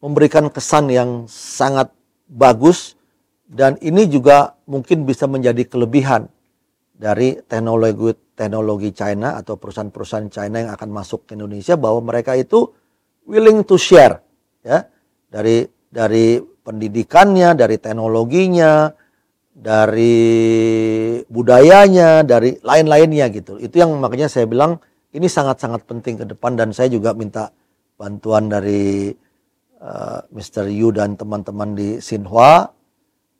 memberikan kesan yang sangat bagus dan ini juga mungkin bisa menjadi kelebihan dari teknologi teknologi China atau perusahaan-perusahaan China yang akan masuk ke Indonesia bahwa mereka itu willing to share ya dari dari pendidikannya, dari teknologinya, dari budayanya, dari lain-lainnya gitu. Itu yang makanya saya bilang ini sangat-sangat penting ke depan dan saya juga minta bantuan dari uh, eh, Mr. Yu dan teman-teman di Sinhua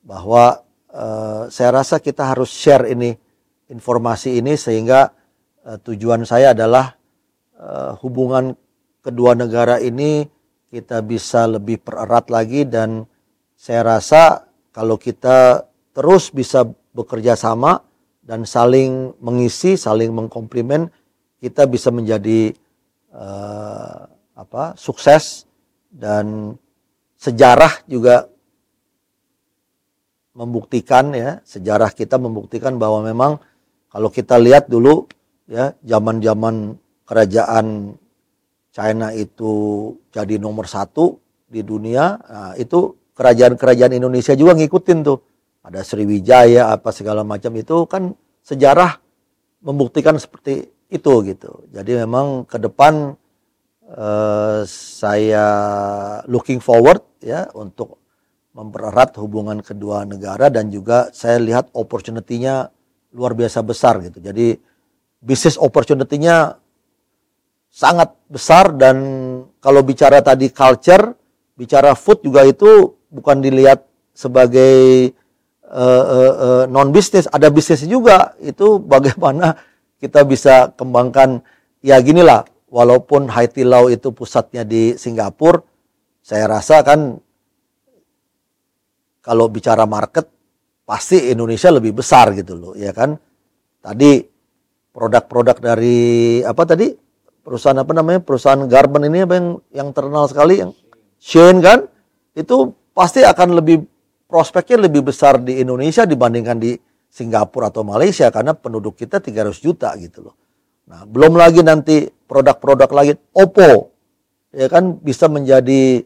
bahwa uh, saya rasa kita harus share ini informasi ini sehingga uh, tujuan saya adalah uh, hubungan kedua negara ini kita bisa lebih pererat lagi dan saya rasa kalau kita terus bisa bekerja sama dan saling mengisi, saling mengkomplimen, kita bisa menjadi uh, apa sukses dan sejarah juga membuktikan ya sejarah kita membuktikan bahwa memang kalau kita lihat dulu ya zaman-zaman kerajaan China itu jadi nomor satu di dunia, nah, itu kerajaan-kerajaan Indonesia juga ngikutin tuh. Ada Sriwijaya apa segala macam itu kan sejarah membuktikan seperti itu gitu. Jadi memang ke depan uh, saya looking forward ya untuk mempererat hubungan kedua negara dan juga saya lihat opportunity-nya luar biasa besar gitu. Jadi bisnis opportunity-nya sangat besar dan kalau bicara tadi culture, bicara food juga itu bukan dilihat sebagai uh, uh, uh, non bisnis, ada bisnis juga. Itu bagaimana kita bisa kembangkan ya ginilah, walaupun Haiti Law itu pusatnya di Singapura, saya rasa kan kalau bicara market pasti Indonesia lebih besar gitu loh, ya kan? Tadi produk-produk dari apa tadi perusahaan apa namanya perusahaan garment ini apa yang yang terkenal sekali yang Shein kan itu pasti akan lebih prospeknya lebih besar di Indonesia dibandingkan di Singapura atau Malaysia karena penduduk kita 300 juta gitu loh. Nah, belum lagi nanti produk-produk lagi Oppo ya kan bisa menjadi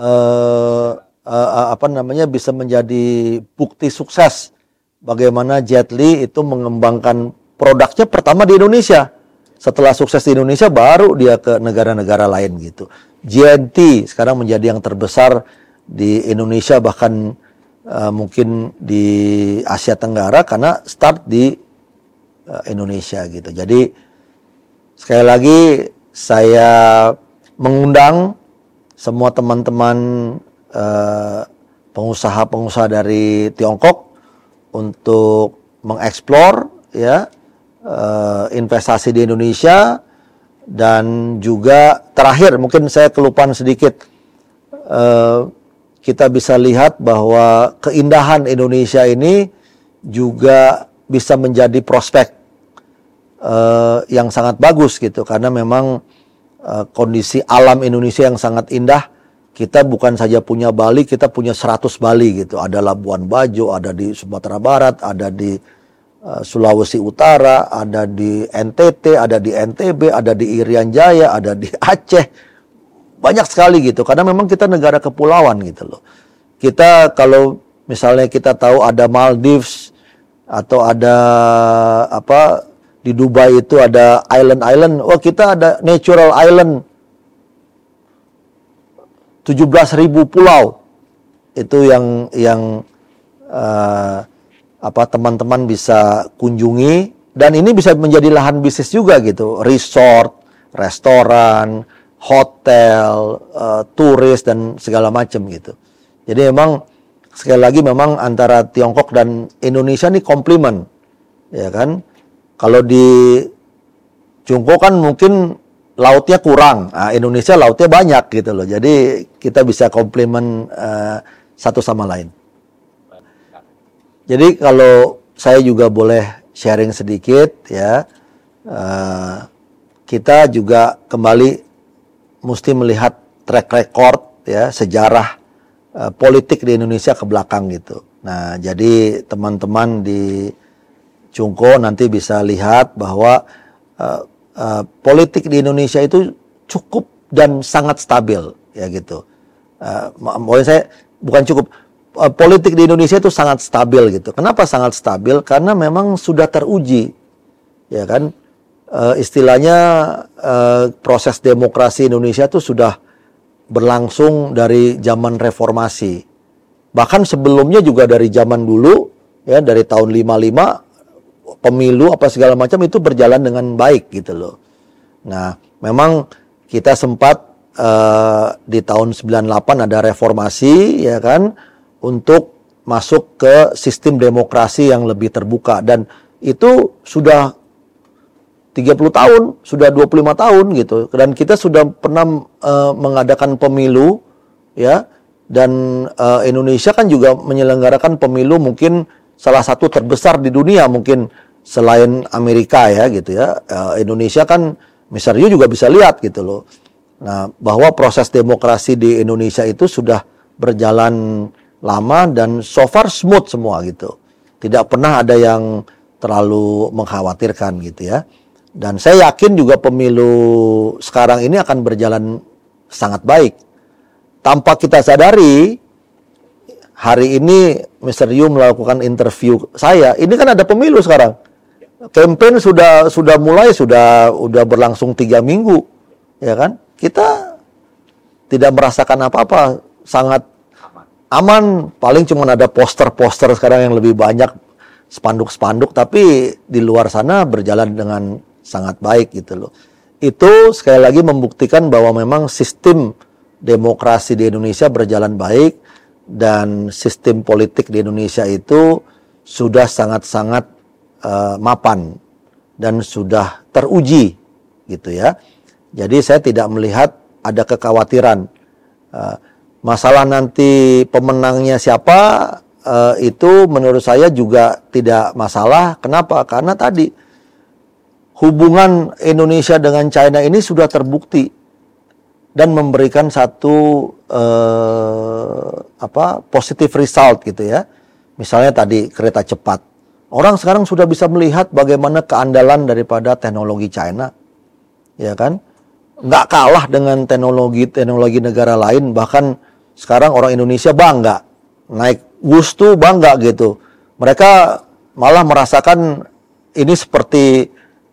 uh, uh, apa namanya bisa menjadi bukti sukses bagaimana Jet Li itu mengembangkan produknya pertama di Indonesia setelah sukses di Indonesia baru dia ke negara-negara lain gitu. JNT sekarang menjadi yang terbesar di Indonesia bahkan uh, mungkin di Asia Tenggara karena start di uh, Indonesia gitu. Jadi sekali lagi saya mengundang semua teman-teman uh, pengusaha-pengusaha dari Tiongkok untuk mengeksplor ya uh, investasi di Indonesia dan juga terakhir mungkin saya kelupaan sedikit uh, kita bisa lihat bahwa keindahan Indonesia ini juga bisa menjadi prospek uh, yang sangat bagus gitu. Karena memang uh, kondisi alam Indonesia yang sangat indah kita bukan saja punya Bali kita punya 100 Bali gitu. Ada Labuan Bajo ada di Sumatera Barat ada di Sulawesi Utara, ada di NTT, ada di NTB, ada di Irian Jaya, ada di Aceh. Banyak sekali gitu karena memang kita negara kepulauan gitu loh. Kita kalau misalnya kita tahu ada Maldives atau ada apa di Dubai itu ada island-island, oh kita ada natural island 17.000 pulau. Itu yang yang uh, apa teman-teman bisa kunjungi. Dan ini bisa menjadi lahan bisnis juga gitu. Resort restoran hotel uh, turis dan segala macam gitu. Jadi memang sekali lagi memang antara Tiongkok dan Indonesia ini komplimen ya kan? Kalau di Jungko kan mungkin lautnya kurang. Nah, Indonesia lautnya banyak gitu loh. Jadi kita bisa komplimen uh, satu sama lain jadi kalau saya juga boleh sharing sedikit ya, uh, kita juga kembali mesti melihat track record ya sejarah uh, politik di Indonesia ke belakang gitu. Nah jadi teman-teman di Cungko nanti bisa lihat bahwa uh, uh, politik di Indonesia itu cukup dan sangat stabil ya gitu. Uh, saya bukan cukup politik di Indonesia itu sangat stabil gitu. Kenapa sangat stabil? Karena memang sudah teruji, ya kan? Uh, istilahnya uh, proses demokrasi Indonesia itu sudah berlangsung dari zaman reformasi. Bahkan sebelumnya juga dari zaman dulu, ya dari tahun 55 pemilu apa segala macam itu berjalan dengan baik gitu loh. Nah, memang kita sempat uh, di tahun 98 ada reformasi ya kan untuk masuk ke sistem demokrasi yang lebih terbuka dan itu sudah 30 tahun, sudah 25 tahun gitu. Dan kita sudah pernah uh, mengadakan pemilu ya dan uh, Indonesia kan juga menyelenggarakan pemilu mungkin salah satu terbesar di dunia mungkin selain Amerika ya gitu ya. Uh, Indonesia kan misalnya juga bisa lihat gitu loh. Nah, bahwa proses demokrasi di Indonesia itu sudah berjalan lama dan so far smooth semua gitu. Tidak pernah ada yang terlalu mengkhawatirkan gitu ya. Dan saya yakin juga pemilu sekarang ini akan berjalan sangat baik. Tanpa kita sadari, hari ini Mr. Yu melakukan interview saya. Ini kan ada pemilu sekarang. Campaign sudah sudah mulai, sudah sudah berlangsung tiga minggu, ya kan? Kita tidak merasakan apa-apa, sangat aman. Paling cuma ada poster-poster sekarang yang lebih banyak, spanduk-spanduk, tapi di luar sana berjalan dengan sangat baik gitu loh. Itu sekali lagi membuktikan bahwa memang sistem demokrasi di Indonesia berjalan baik dan sistem politik di Indonesia itu sudah sangat-sangat uh, mapan dan sudah teruji gitu ya. Jadi saya tidak melihat ada kekhawatiran uh, masalah nanti pemenangnya siapa uh, itu menurut saya juga tidak masalah. Kenapa? Karena tadi hubungan Indonesia dengan China ini sudah terbukti dan memberikan satu uh, apa positif result gitu ya. Misalnya tadi kereta cepat. Orang sekarang sudah bisa melihat bagaimana keandalan daripada teknologi China. Ya kan? Nggak kalah dengan teknologi-teknologi negara lain. Bahkan sekarang orang Indonesia bangga. Naik bus tuh bangga gitu. Mereka malah merasakan ini seperti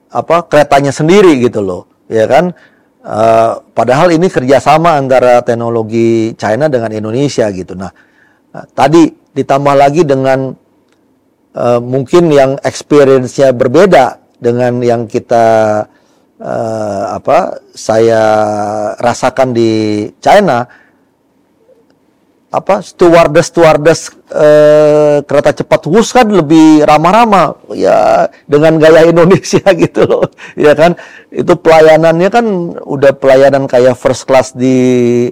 apa keretanya sendiri gitu loh. Ya kan? Uh, padahal ini kerjasama antara teknologi China dengan Indonesia gitu. Nah, tadi ditambah lagi dengan uh, mungkin yang experience-nya berbeda dengan yang kita uh, apa saya rasakan di China apa stewardess stewardess eh, kereta cepat Wus kan lebih ramah-ramah. Ya dengan gaya Indonesia gitu loh. Ya kan? Itu pelayanannya kan udah pelayanan kayak first class di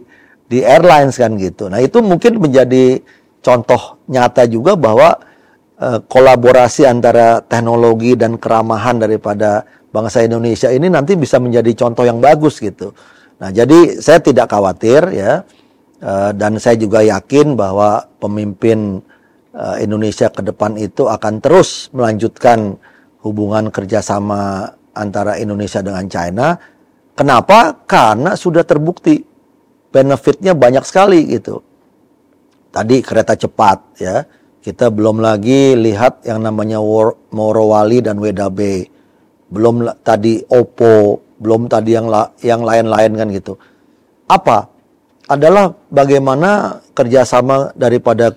di airlines kan gitu. Nah itu mungkin menjadi contoh nyata juga bahwa eh, kolaborasi antara teknologi dan keramahan daripada bangsa Indonesia ini nanti bisa menjadi contoh yang bagus gitu. Nah jadi saya tidak khawatir ya dan saya juga yakin bahwa pemimpin uh, Indonesia ke depan itu akan terus melanjutkan hubungan kerjasama antara Indonesia dengan China. Kenapa? Karena sudah terbukti benefitnya banyak sekali gitu. Tadi kereta cepat ya, kita belum lagi lihat yang namanya Morowali dan WDB, belum tadi Oppo, belum tadi yang la yang lain-lain kan gitu. Apa? Adalah bagaimana kerjasama daripada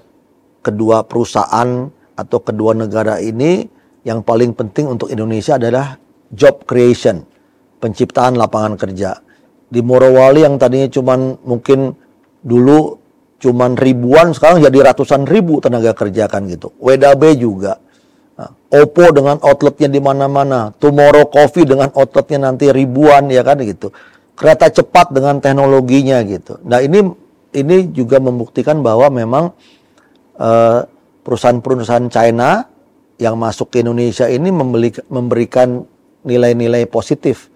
kedua perusahaan atau kedua negara ini yang paling penting untuk Indonesia adalah job creation, penciptaan lapangan kerja. Di Morowali yang tadinya cuman mungkin dulu cuman ribuan, sekarang jadi ratusan ribu tenaga kerja kan gitu. WDB juga. Nah, Oppo dengan outletnya di mana-mana, Tomorrow Coffee dengan outletnya nanti ribuan ya kan gitu kereta cepat dengan teknologinya gitu. Nah ini ini juga membuktikan bahwa memang uh, perusahaan-perusahaan China yang masuk ke Indonesia ini membeli, memberikan nilai-nilai positif,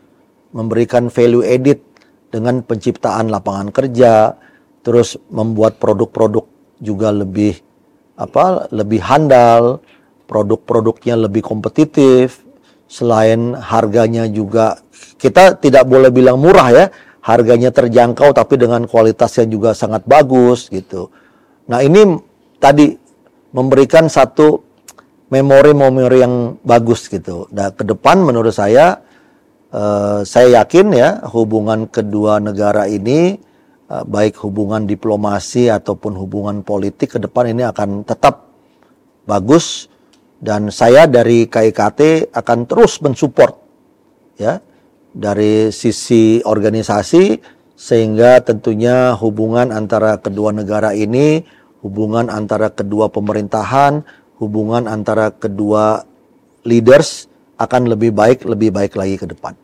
memberikan value edit dengan penciptaan lapangan kerja, terus membuat produk-produk juga lebih apa lebih handal, produk-produknya lebih kompetitif, selain harganya juga kita tidak boleh bilang murah ya harganya terjangkau tapi dengan kualitas yang juga sangat bagus gitu. Nah ini tadi memberikan satu memori-memori yang bagus gitu. Nah ke depan menurut saya eh, saya yakin ya hubungan kedua negara ini eh, baik hubungan diplomasi ataupun hubungan politik ke depan ini akan tetap bagus dan saya dari KIKT akan terus mensupport ya dari sisi organisasi sehingga tentunya hubungan antara kedua negara ini, hubungan antara kedua pemerintahan, hubungan antara kedua leaders akan lebih baik lebih baik lagi ke depan.